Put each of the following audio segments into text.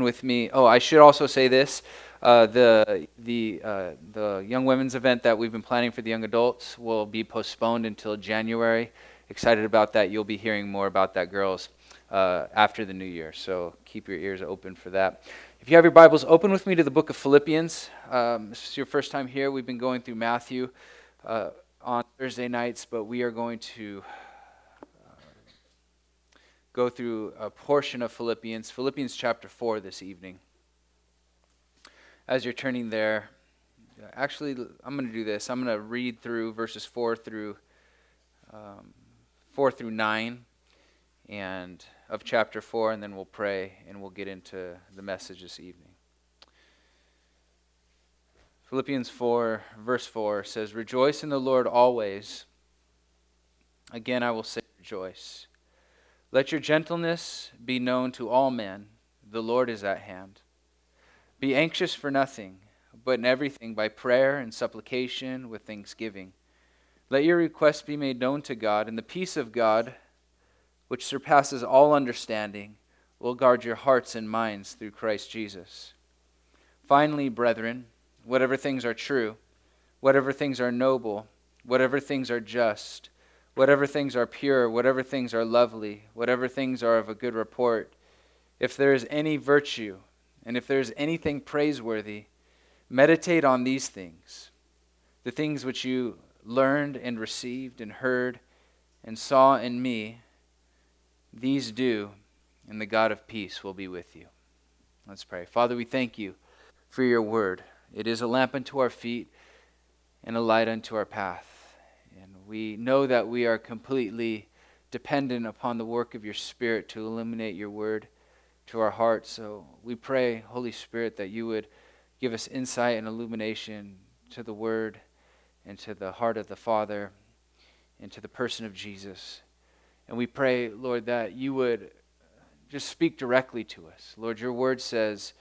with me. Oh, I should also say this. Uh, the the uh, the young women's event that we've been planning for the young adults will be postponed until January. Excited about that. You'll be hearing more about that, girls, uh, after the new year. So keep your ears open for that. If you have your Bibles, open with me to the book of Philippians. Um, this is your first time here. We've been going through Matthew uh, on Thursday nights, but we are going to go through a portion of Philippians, Philippians chapter 4 this evening. As you're turning there, actually, I'm going to do this. I'm going to read through verses 4 through um, 4 through 9 and of chapter 4 and then we'll pray and we'll get into the message this evening. Philippians 4 verse 4 says, "Rejoice in the Lord always. Again I will say rejoice." Let your gentleness be known to all men. The Lord is at hand. Be anxious for nothing, but in everything by prayer and supplication with thanksgiving. Let your requests be made known to God, and the peace of God, which surpasses all understanding, will guard your hearts and minds through Christ Jesus. Finally, brethren, whatever things are true, whatever things are noble, whatever things are just, whatever things are pure, whatever things are lovely, whatever things are of a good report, if there is any virtue, and if there is anything praiseworthy, meditate on these things, the things which you learned and received and heard and saw in me, these do, and the God of peace will be with you. Let's pray. Father, we thank you for your word. It is a lamp unto our feet and a light unto our path. We know that we are completely dependent upon the work of your Spirit to illuminate your word to our hearts. So we pray, Holy Spirit, that you would give us insight and illumination to the word and to the heart of the Father and to the person of Jesus. And we pray, Lord, that you would just speak directly to us. Lord, your word says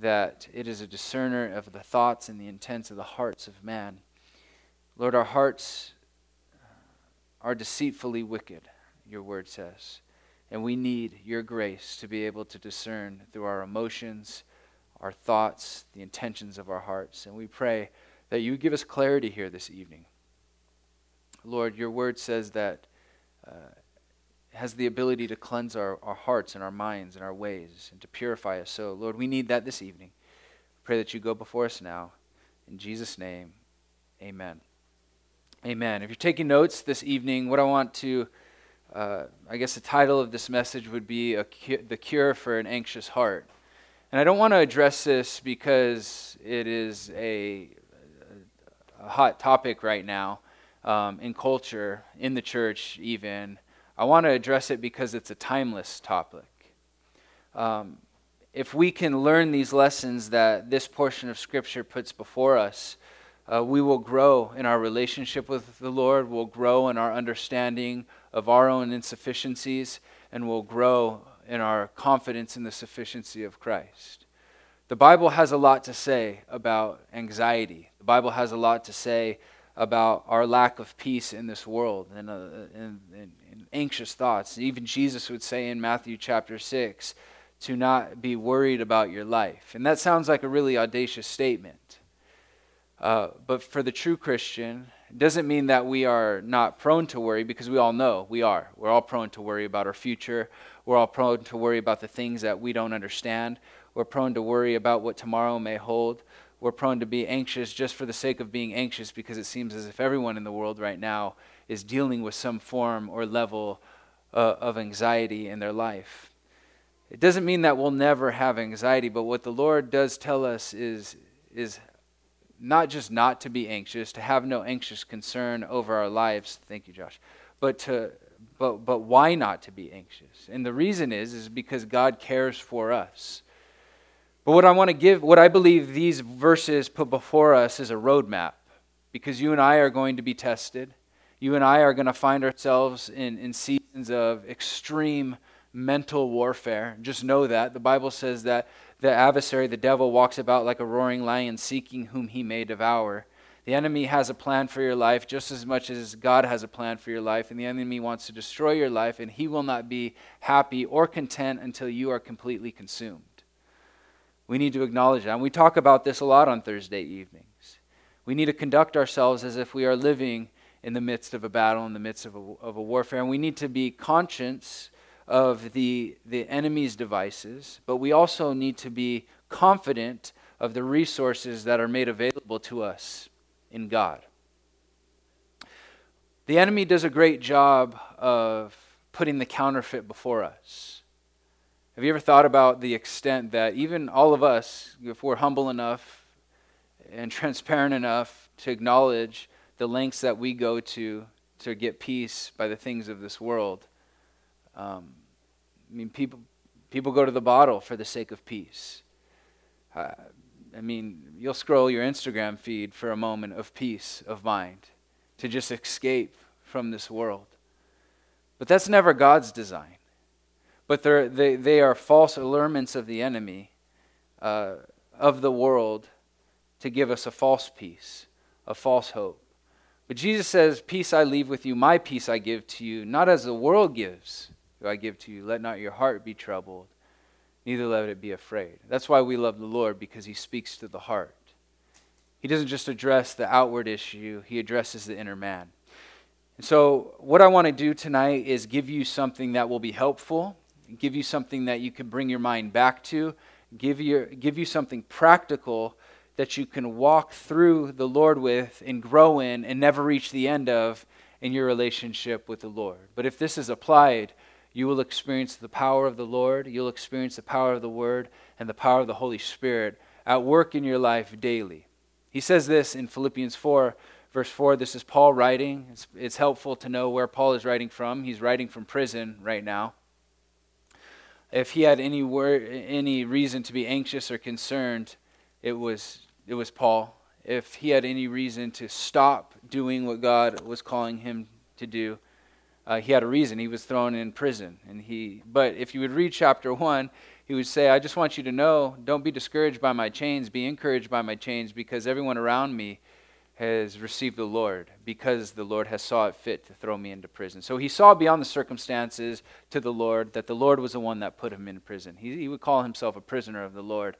that it is a discerner of the thoughts and the intents of the hearts of man. Lord, our hearts are deceitfully wicked, your word says. And we need your grace to be able to discern through our emotions, our thoughts, the intentions of our hearts. And we pray that you give us clarity here this evening. Lord, your word says that uh, has the ability to cleanse our, our hearts and our minds and our ways and to purify us. So, Lord, we need that this evening. Pray that you go before us now. In Jesus' name, amen. Amen. If you're taking notes this evening, what I want to, uh, I guess the title of this message would be cu- The Cure for an Anxious Heart. And I don't want to address this because it is a, a hot topic right now um, in culture, in the church, even. I want to address it because it's a timeless topic. Um, if we can learn these lessons that this portion of Scripture puts before us, uh, we will grow in our relationship with the Lord, we'll grow in our understanding of our own insufficiencies, and we'll grow in our confidence in the sufficiency of Christ. The Bible has a lot to say about anxiety. The Bible has a lot to say about our lack of peace in this world and, uh, and, and, and anxious thoughts. Even Jesus would say in Matthew chapter 6 to not be worried about your life. And that sounds like a really audacious statement. Uh, but for the true Christian, it doesn't mean that we are not prone to worry because we all know we are. We're all prone to worry about our future. We're all prone to worry about the things that we don't understand. We're prone to worry about what tomorrow may hold. We're prone to be anxious just for the sake of being anxious because it seems as if everyone in the world right now is dealing with some form or level uh, of anxiety in their life. It doesn't mean that we'll never have anxiety, but what the Lord does tell us is, is not just not to be anxious, to have no anxious concern over our lives. Thank you, Josh. But to but but why not to be anxious? And the reason is is because God cares for us. But what I want to give, what I believe these verses put before us is a roadmap, because you and I are going to be tested. You and I are going to find ourselves in, in seasons of extreme mental warfare. Just know that. The Bible says that the adversary, the devil, walks about like a roaring lion seeking whom he may devour. The enemy has a plan for your life just as much as God has a plan for your life, and the enemy wants to destroy your life, and he will not be happy or content until you are completely consumed. We need to acknowledge that. And we talk about this a lot on Thursday evenings. We need to conduct ourselves as if we are living in the midst of a battle, in the midst of a, of a warfare. And we need to be conscious of the, the enemy's devices, but we also need to be confident of the resources that are made available to us in God. The enemy does a great job of putting the counterfeit before us. Have you ever thought about the extent that even all of us, if we're humble enough and transparent enough to acknowledge the lengths that we go to to get peace by the things of this world, um, I mean, people, people go to the bottle for the sake of peace. Uh, I mean, you'll scroll your Instagram feed for a moment of peace of mind to just escape from this world. But that's never God's design. But they, they are false allurements of the enemy, uh, of the world, to give us a false peace, a false hope. But Jesus says, Peace I leave with you, my peace I give to you, not as the world gives I give to you. Let not your heart be troubled, neither let it be afraid. That's why we love the Lord, because he speaks to the heart. He doesn't just address the outward issue, he addresses the inner man. And so, what I want to do tonight is give you something that will be helpful, give you something that you can bring your mind back to, give you, give you something practical that you can walk through the Lord with and grow in and never reach the end of in your relationship with the Lord. But if this is applied, you will experience the power of the Lord, you'll experience the power of the Word, and the power of the Holy Spirit at work in your life daily. He says this in Philippians 4, verse 4. This is Paul writing. It's, it's helpful to know where Paul is writing from. He's writing from prison right now. If he had any, word, any reason to be anxious or concerned, it was, it was Paul. If he had any reason to stop doing what God was calling him to do, uh, he had a reason. He was thrown in prison, and he. But if you would read chapter one, he would say, "I just want you to know, don't be discouraged by my chains. Be encouraged by my chains, because everyone around me has received the Lord, because the Lord has saw it fit to throw me into prison." So he saw beyond the circumstances to the Lord that the Lord was the one that put him in prison. He, he would call himself a prisoner of the Lord.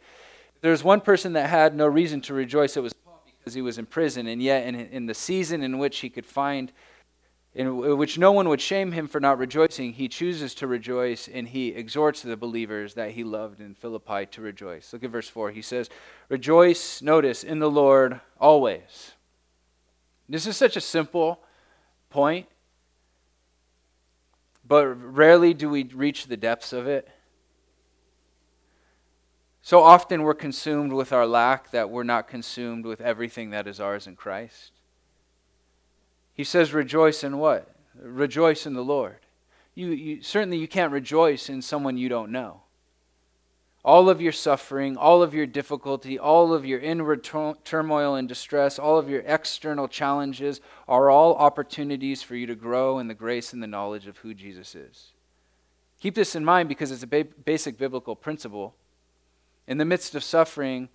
There's one person that had no reason to rejoice. It was Paul because he was in prison, and yet in, in the season in which he could find in which no one would shame him for not rejoicing, he chooses to rejoice and he exhorts the believers that he loved in Philippi to rejoice. Look at verse 4. He says, Rejoice, notice, in the Lord always. This is such a simple point, but rarely do we reach the depths of it. So often we're consumed with our lack that we're not consumed with everything that is ours in Christ. He says, rejoice in what? Rejoice in the Lord. You, you, certainly, you can't rejoice in someone you don't know. All of your suffering, all of your difficulty, all of your inward turmoil and distress, all of your external challenges are all opportunities for you to grow in the grace and the knowledge of who Jesus is. Keep this in mind because it's a ba- basic biblical principle. In the midst of suffering,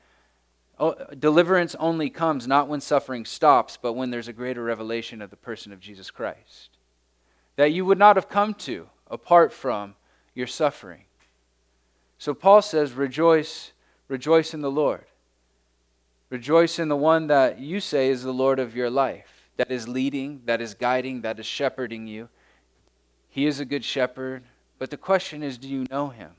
Oh, deliverance only comes not when suffering stops, but when there's a greater revelation of the person of Jesus Christ. That you would not have come to apart from your suffering. So Paul says, Rejoice, rejoice in the Lord. Rejoice in the one that you say is the Lord of your life, that is leading, that is guiding, that is shepherding you. He is a good shepherd, but the question is do you know him?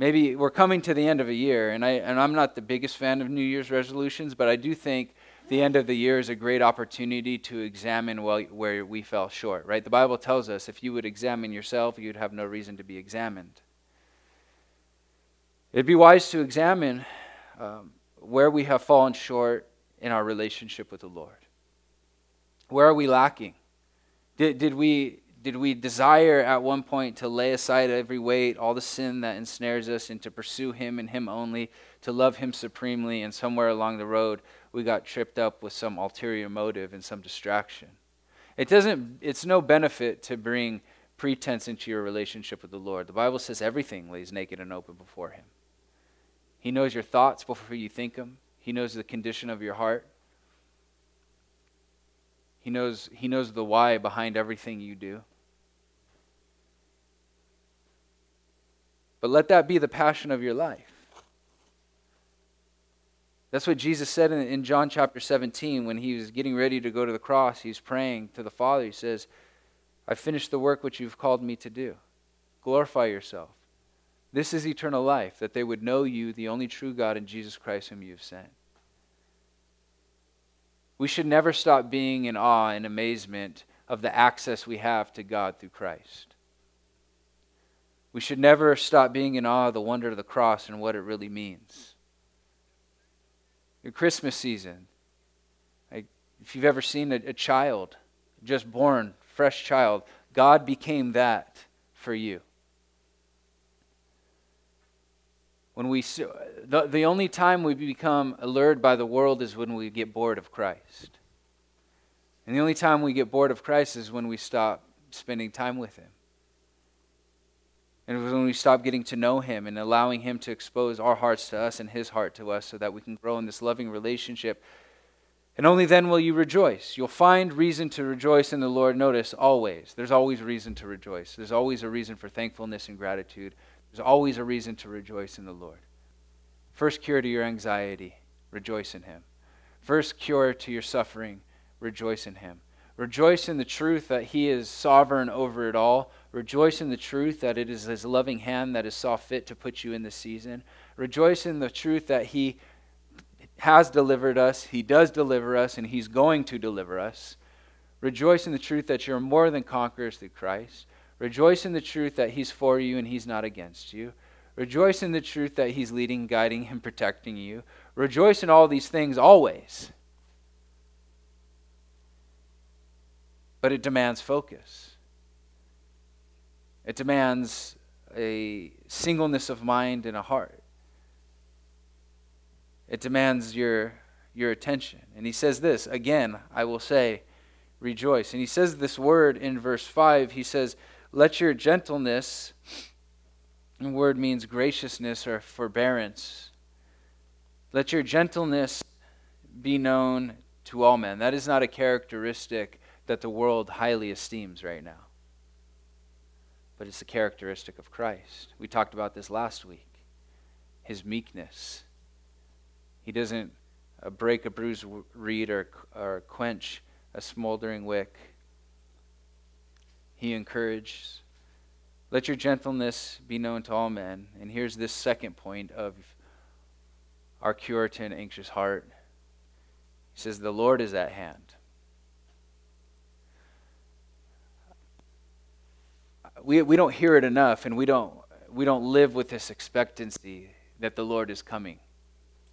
Maybe we're coming to the end of a year, and, I, and I'm not the biggest fan of New Year's resolutions, but I do think the end of the year is a great opportunity to examine well, where we fell short, right? The Bible tells us if you would examine yourself, you'd have no reason to be examined. It'd be wise to examine um, where we have fallen short in our relationship with the Lord. Where are we lacking? Did, did we did we desire at one point to lay aside every weight, all the sin that ensnares us, and to pursue Him and Him only, to love Him supremely, and somewhere along the road we got tripped up with some ulterior motive and some distraction? It doesn't, it's no benefit to bring pretense into your relationship with the Lord. The Bible says everything lays naked and open before Him. He knows your thoughts before you think them, He knows the condition of your heart. He knows, he knows the why behind everything you do. But let that be the passion of your life. That's what Jesus said in, in John chapter 17 when he was getting ready to go to the cross. He's praying to the Father. He says, I finished the work which you've called me to do. Glorify yourself. This is eternal life, that they would know you, the only true God, and Jesus Christ, whom you have sent. We should never stop being in awe and amazement of the access we have to God through Christ. We should never stop being in awe of the wonder of the cross and what it really means. Your Christmas season, if you've ever seen a, a child just born, fresh child, God became that for you. When we, the, the only time we become allured by the world is when we get bored of Christ. And the only time we get bored of Christ is when we stop spending time with Him. And when we stop getting to know Him and allowing Him to expose our hearts to us and His heart to us so that we can grow in this loving relationship. And only then will you rejoice. You'll find reason to rejoice in the Lord. Notice, always. There's always reason to rejoice. There's always a reason for thankfulness and gratitude. There's always a reason to rejoice in the Lord. First cure to your anxiety, rejoice in Him. First cure to your suffering, rejoice in Him. Rejoice in the truth that He is sovereign over it all. Rejoice in the truth that it is His loving hand that is saw fit to put you in this season. Rejoice in the truth that He has delivered us, He does deliver us, and He's going to deliver us. Rejoice in the truth that you're more than conquerors through Christ. Rejoice in the truth that He's for you and He's not against you. Rejoice in the truth that He's leading, guiding, and protecting you. Rejoice in all these things always. but it demands focus. It demands a singleness of mind and a heart. It demands your, your attention. And he says this again, I will say, rejoice. And he says this word in verse 5. He says, Let your gentleness, and word means graciousness or forbearance, let your gentleness be known to all men. That is not a characteristic that the world highly esteems right now. But it's a characteristic of Christ. We talked about this last week his meekness. He doesn't uh, break a bruised reed or, or quench a smoldering wick. He encourages. Let your gentleness be known to all men. And here's this second point of our cure to an anxious heart. He says, The Lord is at hand. We, we don't hear it enough and we don't, we don't live with this expectancy that the Lord is coming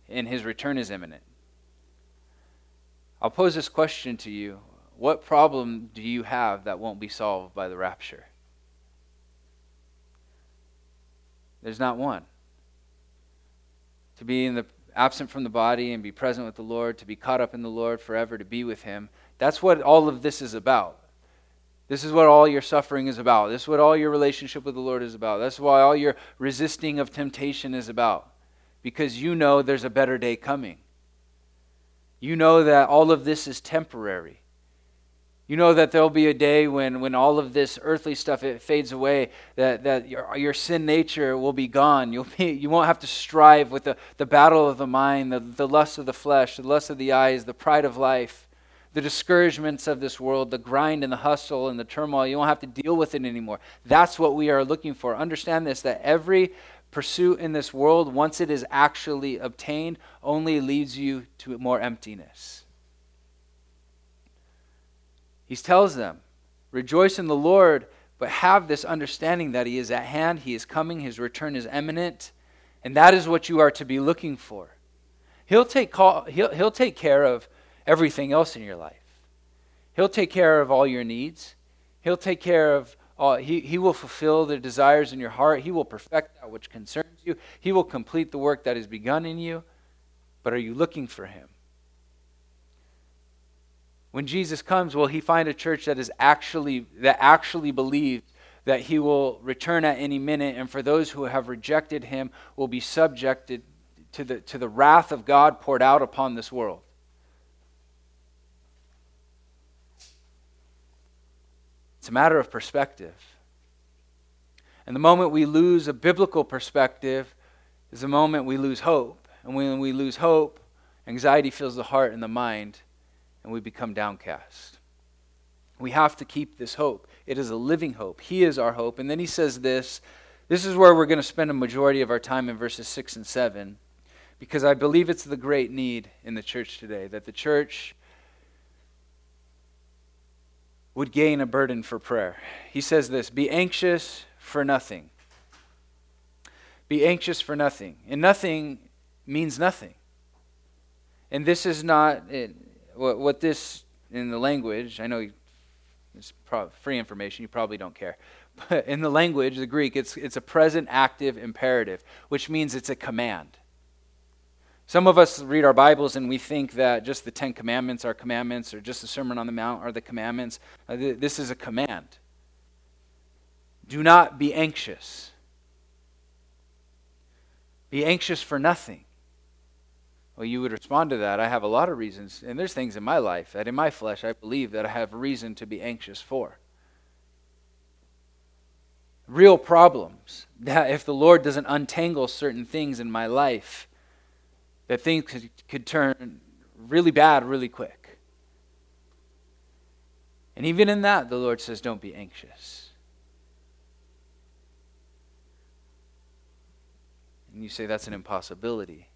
and his return is imminent. I'll pose this question to you What problem do you have that won't be solved by the rapture? There's not one. To be in the absent from the body and be present with the Lord, to be caught up in the Lord forever, to be with him. That's what all of this is about. This is what all your suffering is about. This is what all your relationship with the Lord is about. That's why all your resisting of temptation is about. Because you know there's a better day coming. You know that all of this is temporary. You know that there'll be a day when, when all of this earthly stuff it fades away, that, that your, your sin nature will be gone. You'll be, you won't have to strive with the, the battle of the mind, the, the lust of the flesh, the lust of the eyes, the pride of life the discouragements of this world, the grind and the hustle and the turmoil. You don't have to deal with it anymore. That's what we are looking for. Understand this that every pursuit in this world, once it is actually obtained, only leads you to more emptiness. He tells them, Rejoice in the Lord, but have this understanding that He is at hand, He is coming, His return is imminent, and that is what you are to be looking for. He'll take, call, he'll, he'll take care of everything else in your life. He'll take care of all your needs. He'll take care of all, he, he will fulfill the desires in your heart. He will perfect that which concerns you. He will complete the work that is begun in you. But are you looking for him? When Jesus comes, will he find a church that is actually that actually believes that he will return at any minute, and for those who have rejected him will be subjected to the, to the wrath of God poured out upon this world? It's a matter of perspective. And the moment we lose a biblical perspective is the moment we lose hope. And when we lose hope, Anxiety fills the heart and the mind, and we become downcast. We have to keep this hope. It is a living hope. He is our hope. And then he says this this is where we're going to spend a majority of our time in verses 6 and 7, because I believe it's the great need in the church today that the church would gain a burden for prayer. He says this Be anxious for nothing. Be anxious for nothing. And nothing means nothing. And this is not it, what, what this in the language, I know it's free information, you probably don't care. But in the language, the Greek, it's, it's a present active imperative, which means it's a command. Some of us read our Bibles and we think that just the Ten Commandments are commandments, or just the Sermon on the Mount are the commandments. Uh, th- this is a command. Do not be anxious. Be anxious for nothing. Well, you would respond to that. I have a lot of reasons, and there's things in my life that in my flesh I believe that I have reason to be anxious for. Real problems that if the Lord doesn't untangle certain things in my life, that things could, could turn really bad really quick. And even in that, the Lord says, don't be anxious. And you say that's an impossibility.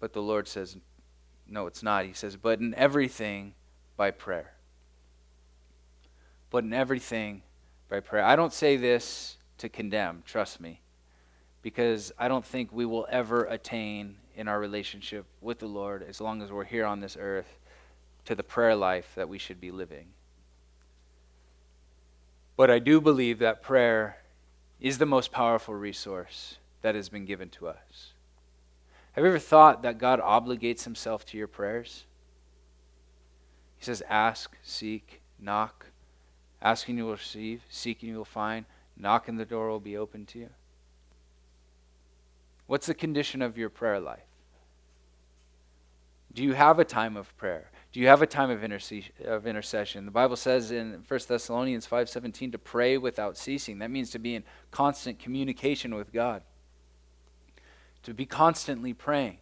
But the Lord says, no, it's not. He says, but in everything by prayer. But in everything by prayer. I don't say this to condemn, trust me, because I don't think we will ever attain in our relationship with the Lord as long as we're here on this earth to the prayer life that we should be living. But I do believe that prayer is the most powerful resource that has been given to us. Have you ever thought that God obligates himself to your prayers? He says, Ask, seek, knock. Asking you will receive, seeking you will find, knocking the door will be open to you. What's the condition of your prayer life? Do you have a time of prayer? Do you have a time of, of intercession? The Bible says in 1 Thessalonians 5:17 to pray without ceasing. That means to be in constant communication with God to be constantly praying.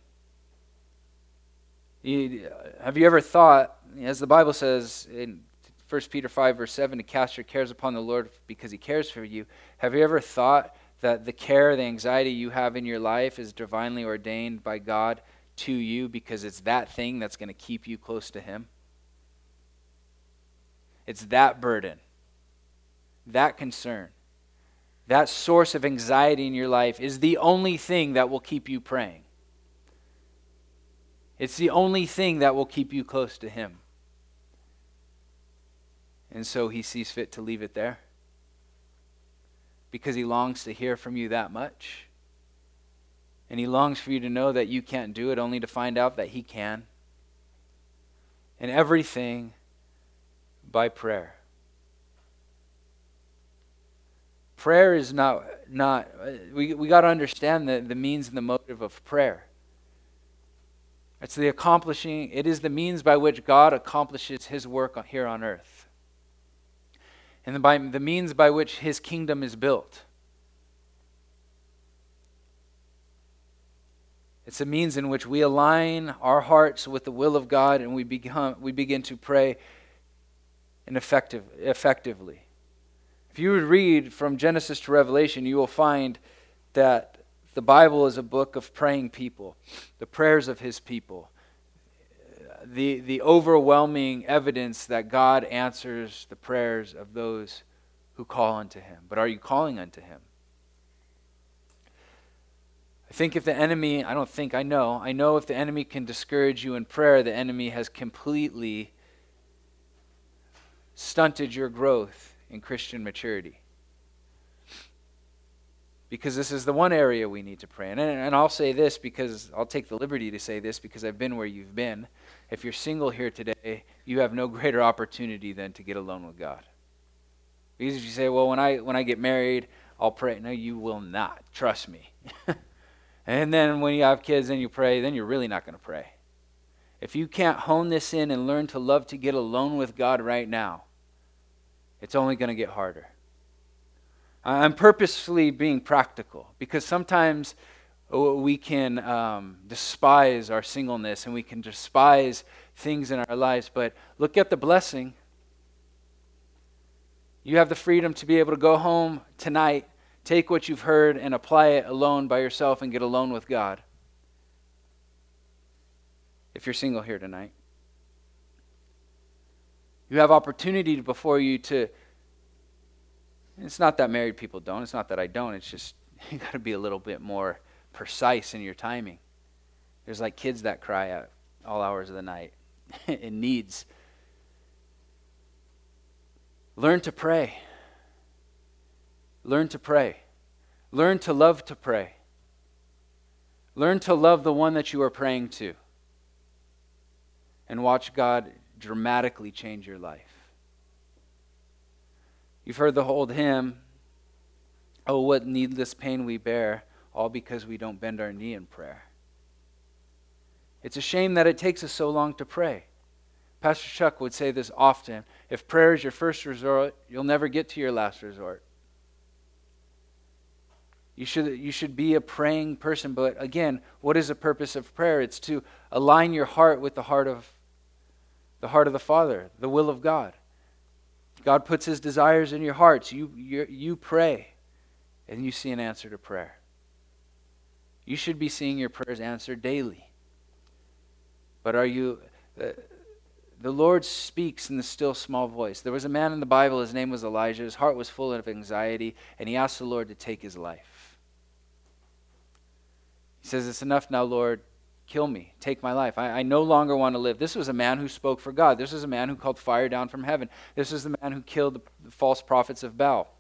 have you ever thought, as the Bible says in 1 Peter 5, verse 7, to cast your cares upon the Lord because he cares for you? Have you ever thought that the care, the anxiety you have in your life is divinely ordained by God to you because it's that thing that's going to keep you close to him? It's that burden, that concern that source of anxiety in your life is the only thing that will keep you praying. It's the only thing that will keep you close to Him. And so He sees fit to leave it there because He longs to hear from you that much. And He longs for you to know that you can't do it, only to find out that He can. And everything by prayer. Prayer is not, not we, we got to understand the, the means and the motive of prayer. It's the accomplishing, it is the means by which God accomplishes his work here on earth. And the, by, the means by which his kingdom is built. It's a means in which we align our hearts with the will of God and we, become, we begin to pray and effective, effectively. If you would read from Genesis to Revelation, you will find that the Bible is a book of praying people, the prayers of his people, the, the overwhelming evidence that God answers the prayers of those who call unto him. But are you calling unto him? I think if the enemy, I don't think, I know, I know if the enemy can discourage you in prayer, the enemy has completely stunted your growth in Christian maturity. Because this is the one area we need to pray. And, and I'll say this because I'll take the liberty to say this because I've been where you've been. If you're single here today, you have no greater opportunity than to get alone with God. Because if you say, well, when I, when I get married, I'll pray. No, you will not. Trust me. and then when you have kids and you pray, then you're really not going to pray. If you can't hone this in and learn to love to get alone with God right now, it's only going to get harder. I'm purposefully being practical because sometimes we can um, despise our singleness and we can despise things in our lives. But look at the blessing. You have the freedom to be able to go home tonight, take what you've heard, and apply it alone by yourself and get alone with God. If you're single here tonight, you have opportunity before you to. It's not that married people don't. It's not that I don't. It's just you got to be a little bit more precise in your timing. There's like kids that cry at all hours of the night in needs. Learn to pray. Learn to pray. Learn to love to pray. Learn to love the one that you are praying to. And watch God dramatically change your life. You've heard the old hymn, Oh, what needless pain we bear all because we don't bend our knee in prayer. It's a shame that it takes us so long to pray. Pastor Chuck would say this often if prayer is your first resort, you'll never get to your last resort. You should, you should be a praying person, but again, what is the purpose of prayer? It's to align your heart with the heart of the heart of the Father, the will of God. God puts his desires in your hearts. You, you, you pray, and you see an answer to prayer. You should be seeing your prayers answered daily. But are you. Uh, the Lord speaks in the still small voice. There was a man in the Bible, his name was Elijah. His heart was full of anxiety, and he asked the Lord to take his life. He says, It's enough now, Lord. Kill me. Take my life. I, I no longer want to live. This was a man who spoke for God. This was a man who called fire down from heaven. This is the man who killed the, the false prophets of Baal.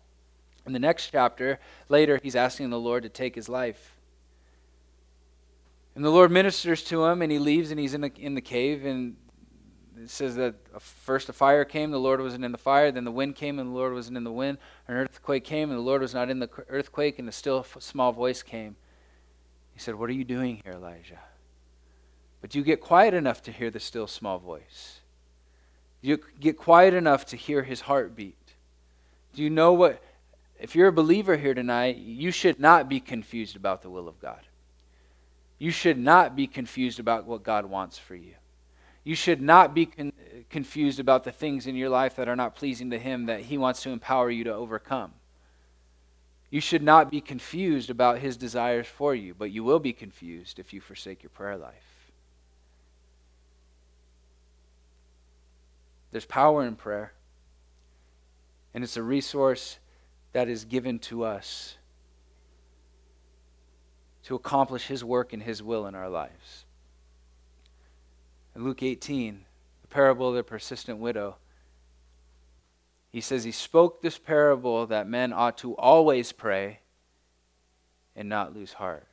In the next chapter, later, he's asking the Lord to take his life. And the Lord ministers to him, and he leaves, and he's in the, in the cave. And it says that first a fire came, the Lord wasn't in the fire. Then the wind came, and the Lord wasn't in the wind. An earthquake came, and the Lord was not in the earthquake. And a still small voice came. He said, What are you doing here, Elijah? But you get quiet enough to hear the still small voice. You get quiet enough to hear his heartbeat. Do you know what? If you're a believer here tonight, you should not be confused about the will of God. You should not be confused about what God wants for you. You should not be con- confused about the things in your life that are not pleasing to Him that He wants to empower you to overcome. You should not be confused about His desires for you, but you will be confused if you forsake your prayer life. There's power in prayer, and it's a resource that is given to us to accomplish His work and His will in our lives. In Luke 18, the parable of the persistent widow, he says he spoke this parable that men ought to always pray and not lose heart.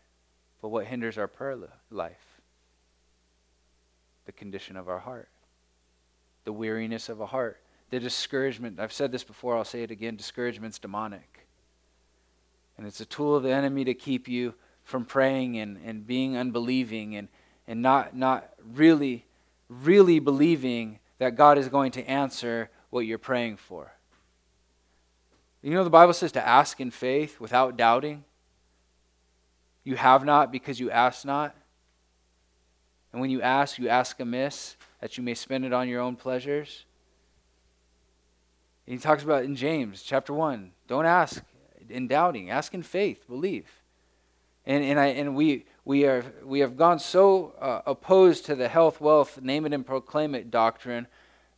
But what hinders our prayer life? The condition of our heart, the weariness of a heart, the discouragement. I've said this before, I'll say it again discouragement's demonic. And it's a tool of the enemy to keep you from praying and, and being unbelieving and, and not, not really, really believing that God is going to answer what you're praying for. You know, the Bible says to ask in faith without doubting. You have not because you ask not. And when you ask, you ask amiss, that you may spend it on your own pleasures. And he talks about in James chapter 1 don't ask in doubting, ask in faith, believe. And, and, I, and we, we, are, we have gone so uh, opposed to the health, wealth, name it and proclaim it doctrine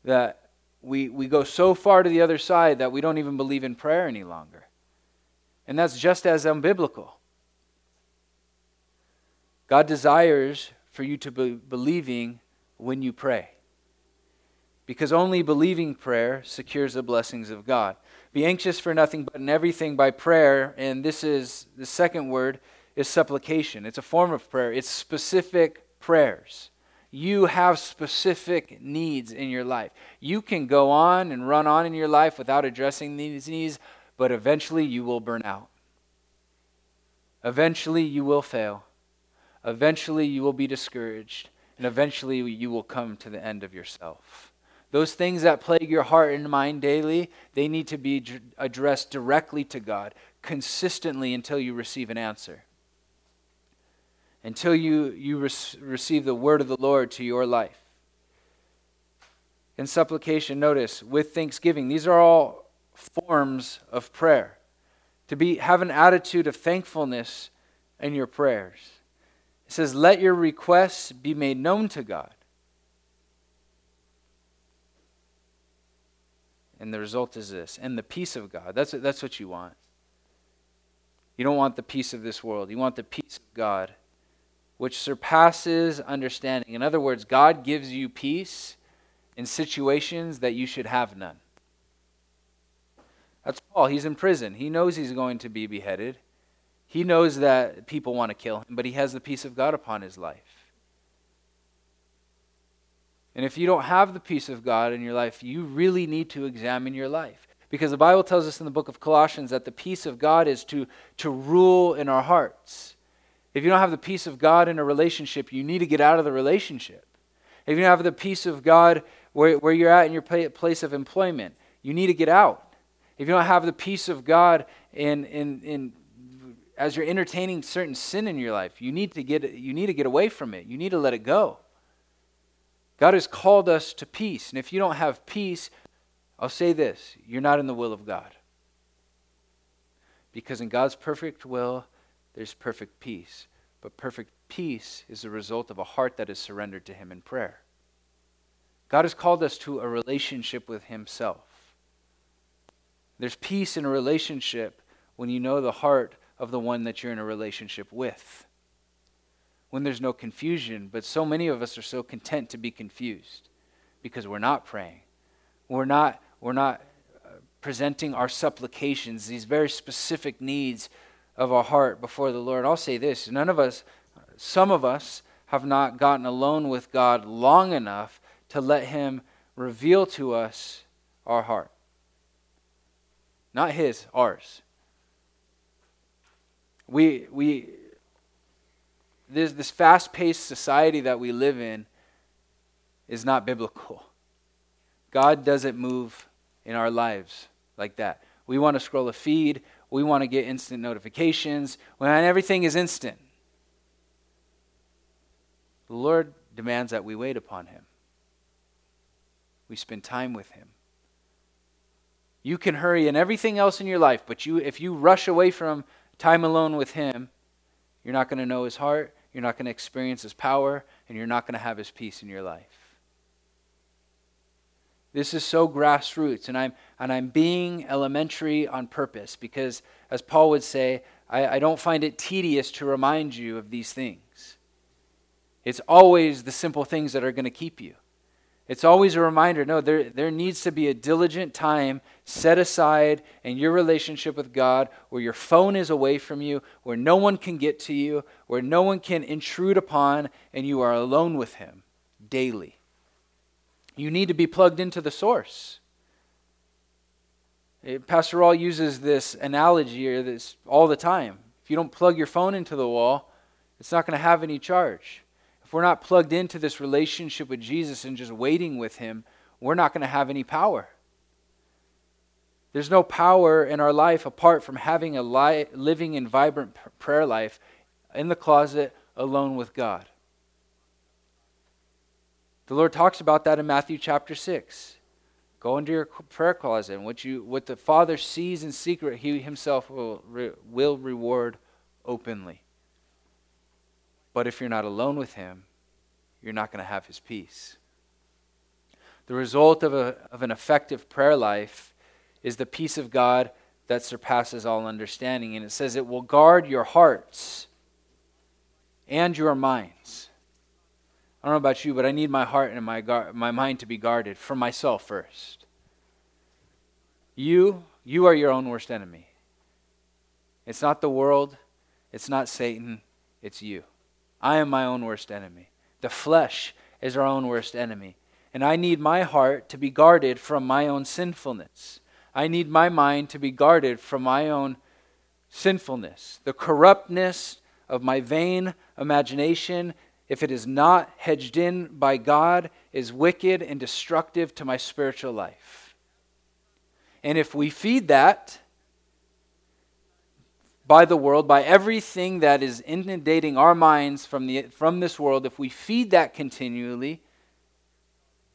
that we, we go so far to the other side that we don't even believe in prayer any longer. And that's just as unbiblical. God desires for you to be believing when you pray. Because only believing prayer secures the blessings of God. Be anxious for nothing but in everything by prayer, and this is the second word is supplication. It's a form of prayer, it's specific prayers. You have specific needs in your life. You can go on and run on in your life without addressing these needs, but eventually you will burn out. Eventually you will fail. Eventually you will be discouraged. And eventually you will come to the end of yourself. Those things that plague your heart and mind daily, they need to be addressed directly to God, consistently until you receive an answer. Until you, you receive the word of the Lord to your life. In supplication, notice, with thanksgiving, these are all forms of prayer. To be, have an attitude of thankfulness in your prayers. It says, Let your requests be made known to God. And the result is this. And the peace of God. That's, that's what you want. You don't want the peace of this world. You want the peace of God, which surpasses understanding. In other words, God gives you peace in situations that you should have none. That's Paul. He's in prison. He knows he's going to be beheaded. He knows that people want to kill him, but he has the peace of God upon his life. And if you don't have the peace of God in your life, you really need to examine your life. Because the Bible tells us in the book of Colossians that the peace of God is to, to rule in our hearts. If you don't have the peace of God in a relationship, you need to get out of the relationship. If you don't have the peace of God where, where you're at in your place of employment, you need to get out. If you don't have the peace of God in, in, in as you're entertaining certain sin in your life, you need to get you need to get away from it. You need to let it go. God has called us to peace, and if you don't have peace, I'll say this, you're not in the will of God. Because in God's perfect will, there's perfect peace. But perfect peace is the result of a heart that is surrendered to Him in prayer. God has called us to a relationship with Himself. There's peace in a relationship when you know the heart of the one that you're in a relationship with. When there's no confusion, but so many of us are so content to be confused because we're not praying. We're not, we're not uh, presenting our supplications, these very specific needs of our heart before the Lord. I'll say this none of us, some of us, have not gotten alone with God long enough to let Him reveal to us our heart. Not His, ours. We, we, this, this fast paced society that we live in is not biblical. God doesn't move in our lives like that. We want to scroll a feed, we want to get instant notifications, when everything is instant. The Lord demands that we wait upon Him, we spend time with Him. You can hurry in everything else in your life, but you, if you rush away from time alone with Him, you're not going to know His heart, you're not going to experience His power, and you're not going to have His peace in your life. This is so grassroots, and I'm, and I'm being elementary on purpose because, as Paul would say, I, I don't find it tedious to remind you of these things. It's always the simple things that are going to keep you. It's always a reminder no, there, there needs to be a diligent time set aside in your relationship with God where your phone is away from you, where no one can get to you, where no one can intrude upon, and you are alone with Him daily. You need to be plugged into the source. Eh, Pastor Rawl uses this analogy or this all the time. If you don't plug your phone into the wall, it's not going to have any charge if we're not plugged into this relationship with Jesus and just waiting with Him, we're not going to have any power. There's no power in our life apart from having a li- living and vibrant prayer life in the closet alone with God. The Lord talks about that in Matthew chapter 6. Go into your prayer closet, and what, you, what the Father sees in secret, He Himself will, re, will reward openly. But if you're not alone with Him, you're not going to have His peace. The result of, a, of an effective prayer life is the peace of God that surpasses all understanding. And it says it will guard your hearts and your minds. I don't know about you, but I need my heart and my, gar- my mind to be guarded for myself first. You, you are your own worst enemy. It's not the world, it's not Satan, it's you. I am my own worst enemy. The flesh is our own worst enemy. And I need my heart to be guarded from my own sinfulness. I need my mind to be guarded from my own sinfulness. The corruptness of my vain imagination, if it is not hedged in by God, is wicked and destructive to my spiritual life. And if we feed that, by the world, by everything that is inundating our minds from, the, from this world, if we feed that continually,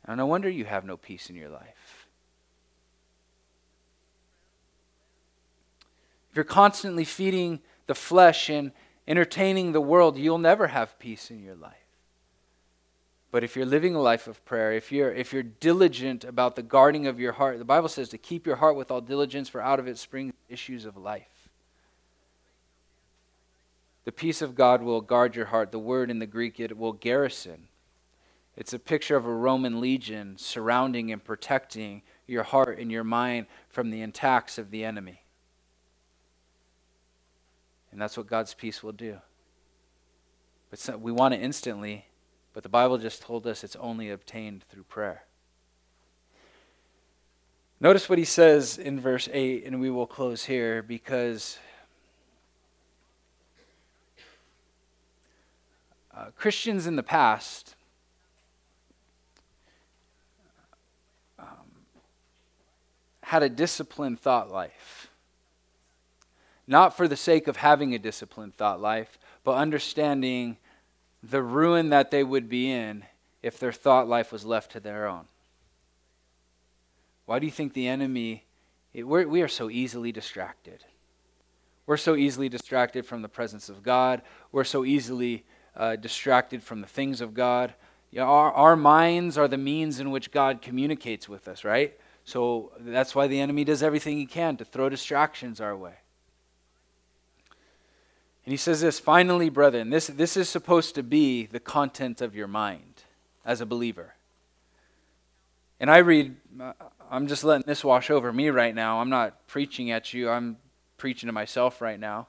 and no wonder you have no peace in your life. If you're constantly feeding the flesh and entertaining the world, you'll never have peace in your life. But if you're living a life of prayer, if you're, if you're diligent about the guarding of your heart, the Bible says to keep your heart with all diligence, for out of it spring issues of life. The peace of God will guard your heart. The word in the Greek, it will garrison. It's a picture of a Roman legion surrounding and protecting your heart and your mind from the attacks of the enemy. And that's what God's peace will do. But we want it instantly, but the Bible just told us it's only obtained through prayer. Notice what he says in verse 8, and we will close here because uh, Christians in the past um, had a disciplined thought life. Not for the sake of having a disciplined thought life, but understanding the ruin that they would be in if their thought life was left to their own. Why do you think the enemy, it, we are so easily distracted? We're so easily distracted from the presence of God. We're so easily uh, distracted from the things of God. You know, our, our minds are the means in which God communicates with us, right? So that's why the enemy does everything he can to throw distractions our way. And he says this finally, brethren, this, this is supposed to be the content of your mind as a believer. And I read, uh, I'm just letting this wash over me right now. I'm not preaching at you, I'm preaching to myself right now.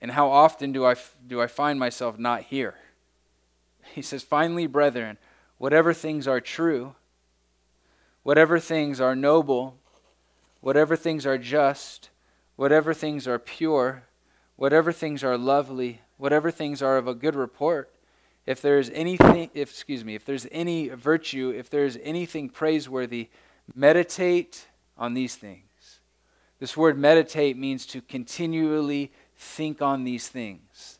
And how often do I, do I find myself not here? He says, Finally, brethren, whatever things are true, whatever things are noble, whatever things are just, whatever things are pure, whatever things are lovely, whatever things are of a good report, if there's anything if excuse me, if there's any virtue, if there's anything praiseworthy, meditate on these things. This word meditate means to continually think on these things.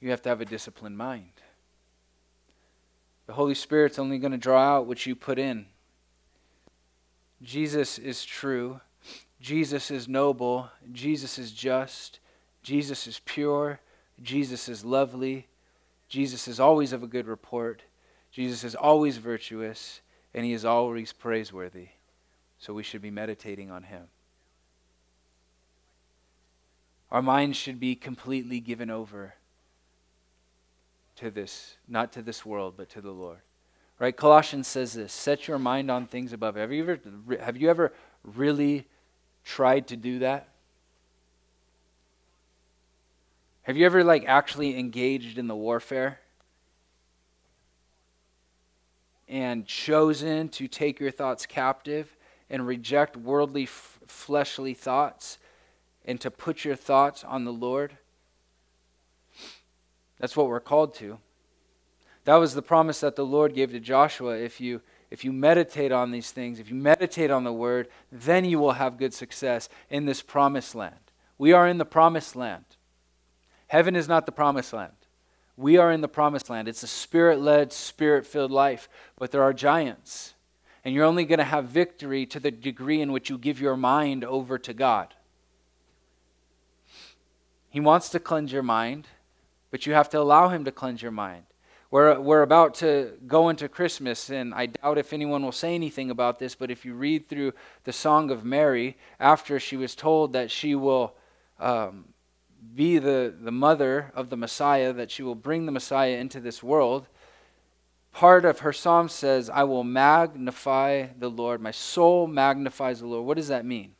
You have to have a disciplined mind. The Holy Spirit's only going to draw out what you put in. Jesus is true. Jesus is noble. Jesus is just. Jesus is pure. Jesus is lovely. Jesus is always of a good report. Jesus is always virtuous. And he is always praiseworthy. So we should be meditating on him. Our minds should be completely given over to this, not to this world, but to the Lord. Right? Colossians says this set your mind on things above. Have you ever, have you ever really tried to do that? Have you ever like actually engaged in the warfare? And chosen to take your thoughts captive and reject worldly, f- fleshly thoughts and to put your thoughts on the Lord? That's what we're called to. That was the promise that the Lord gave to Joshua. If you, if you meditate on these things, if you meditate on the word, then you will have good success in this promised land. We are in the promised land. Heaven is not the promised land. We are in the promised land. It's a spirit led, spirit filled life, but there are giants. And you're only going to have victory to the degree in which you give your mind over to God. He wants to cleanse your mind, but you have to allow Him to cleanse your mind. We're, we're about to go into Christmas, and I doubt if anyone will say anything about this, but if you read through the Song of Mary, after she was told that she will um, be the, the mother of the Messiah, that she will bring the Messiah into this world, part of her psalm says, I will magnify the Lord. My soul magnifies the Lord. What does that mean?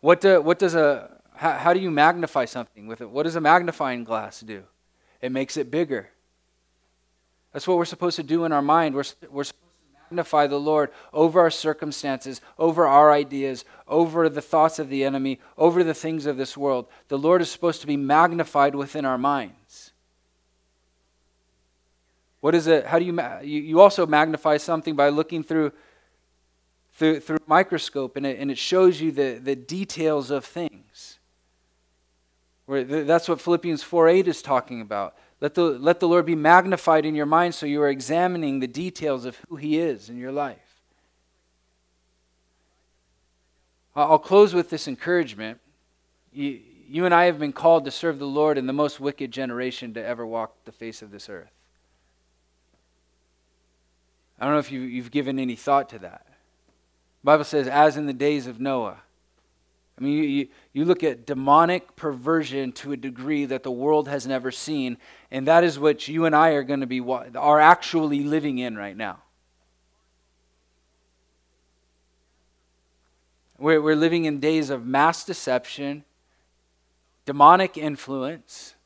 What, do, what does a, how, how do you magnify something with it? What does a magnifying glass do? It makes it bigger. That's what we're supposed to do in our mind. We're, we're supposed to magnify the Lord over our circumstances, over our ideas, over the thoughts of the enemy, over the things of this world. The Lord is supposed to be magnified within our minds. What is it? How do you, you, you also magnify something by looking through through, through a microscope and it, and it shows you the, the details of things. That's what Philippians 4 8 is talking about. Let the, let the Lord be magnified in your mind so you are examining the details of who He is in your life. I'll close with this encouragement. You, you and I have been called to serve the Lord in the most wicked generation to ever walk the face of this earth. I don't know if you, you've given any thought to that. The Bible says, as in the days of Noah. I mean, you, you, look at demonic perversion to a degree that the world has never seen, and that is what you and I are going to be, are actually living in right now. We're, we're living in days of mass deception, demonic influence.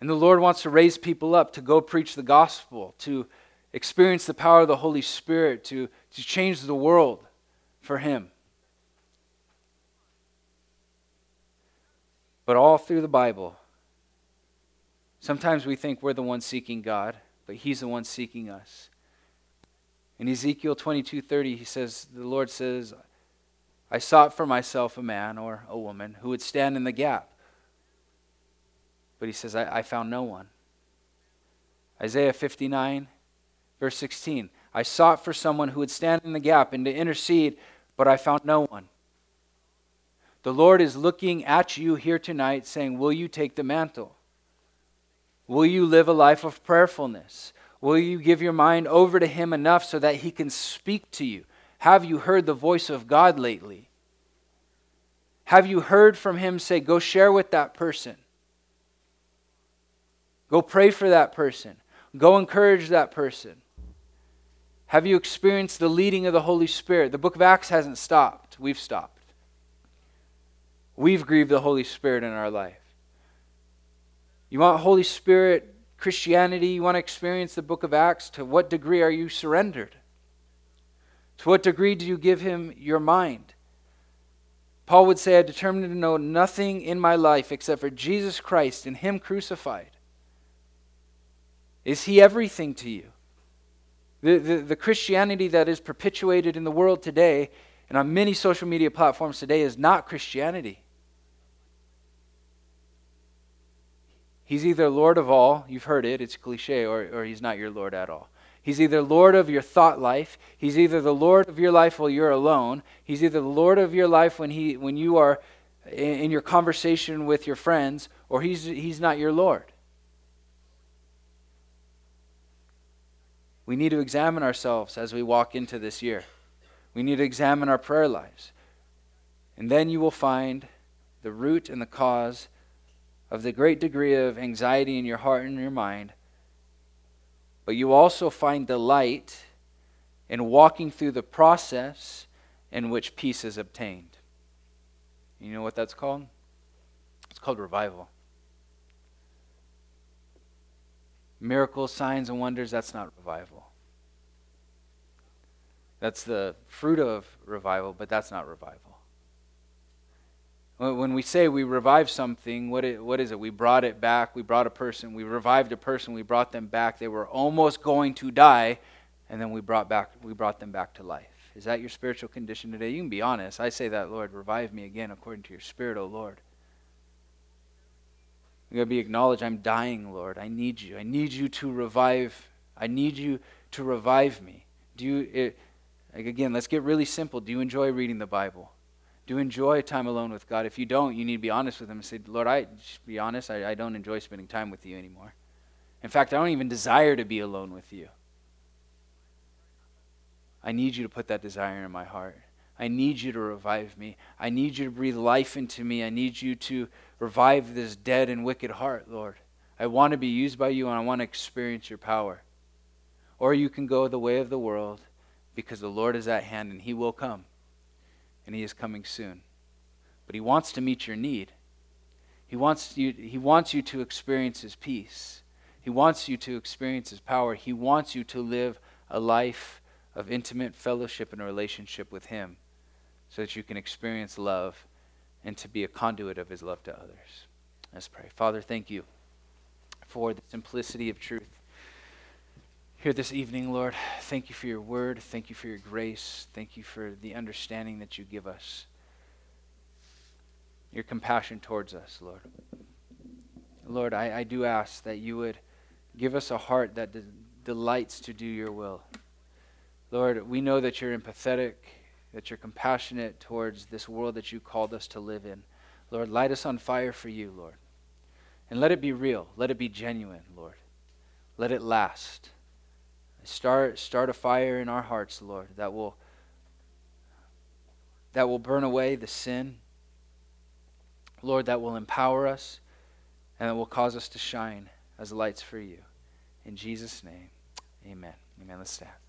And the Lord wants to raise people up to go preach the gospel, to experience the power of the Holy Spirit, to, to change the world for Him. But all through the Bible, sometimes we think we're the ones seeking God, but He's the one seeking us. In Ezekiel 22:30, he says, the Lord says, I sought for myself a man or a woman who would stand in the gap. But he says, I, I found no one. Isaiah 59, verse 16. I sought for someone who would stand in the gap and to intercede, but I found no one. The Lord is looking at you here tonight saying, Will you take the mantle? Will you live a life of prayerfulness? Will you give your mind over to Him enough so that He can speak to you? Have you heard the voice of God lately? Have you heard from Him say, Go share with that person? Go pray for that person. Go encourage that person. Have you experienced the leading of the Holy Spirit? The book of Acts hasn't stopped. We've stopped. We've grieved the Holy Spirit in our life. You want Holy Spirit Christianity, you want to experience the book of Acts, to what degree are you surrendered? To what degree do you give him your mind? Paul would say, I determined to know nothing in my life except for Jesus Christ and him crucified. Is he everything to you? The, the, the Christianity that is perpetuated in the world today and on many social media platforms today is not Christianity. He's either Lord of all, you've heard it, it's cliche, or, or he's not your Lord at all. He's either Lord of your thought life, he's either the Lord of your life while you're alone, he's either the Lord of your life when, he, when you are in, in your conversation with your friends, or he's, he's not your Lord. We need to examine ourselves as we walk into this year. We need to examine our prayer lives. And then you will find the root and the cause of the great degree of anxiety in your heart and your mind, but you also find delight in walking through the process in which peace is obtained. You know what that's called? It's called revival. Miracles, signs, and wonders, that's not revival. That's the fruit of revival, but that's not revival. When we say we revive something, what, it, what is it? We brought it back. We brought a person. We revived a person. We brought them back. They were almost going to die, and then we brought, back, we brought them back to life. Is that your spiritual condition today? You can be honest. I say that, Lord, revive me again according to your spirit, O Lord. You gotta be acknowledged. I'm dying, Lord. I need you. I need you to revive. I need you to revive me. Do you? It, again, let's get really simple. Do you enjoy reading the Bible? do you enjoy time alone with God. If you don't, you need to be honest with Him and say, Lord, I be honest, I, I don't enjoy spending time with you anymore. In fact, I don't even desire to be alone with you. I need you to put that desire in my heart. I need you to revive me. I need you to breathe life into me. I need you to revive this dead and wicked heart, Lord. I want to be used by you and I want to experience your power. Or you can go the way of the world because the Lord is at hand and he will come and he is coming soon. But he wants to meet your need. He wants you, he wants you to experience his peace. He wants you to experience his power. He wants you to live a life of intimate fellowship and relationship with him so that you can experience love and to be a conduit of his love to others. Let's pray. Father, thank you for the simplicity of truth. here this evening, Lord. Thank you for your word. Thank you for your grace. Thank you for the understanding that you give us, your compassion towards us, Lord. Lord, I, I do ask that you would give us a heart that de- delights to do your will. Lord, we know that you're empathetic, that you're compassionate towards this world that you called us to live in. Lord, light us on fire for you, Lord. And let it be real. Let it be genuine, Lord. Let it last. Start, start a fire in our hearts, Lord, that will, that will burn away the sin. Lord, that will empower us and that will cause us to shine as lights for you. In Jesus' name, amen. Amen. Let's stand.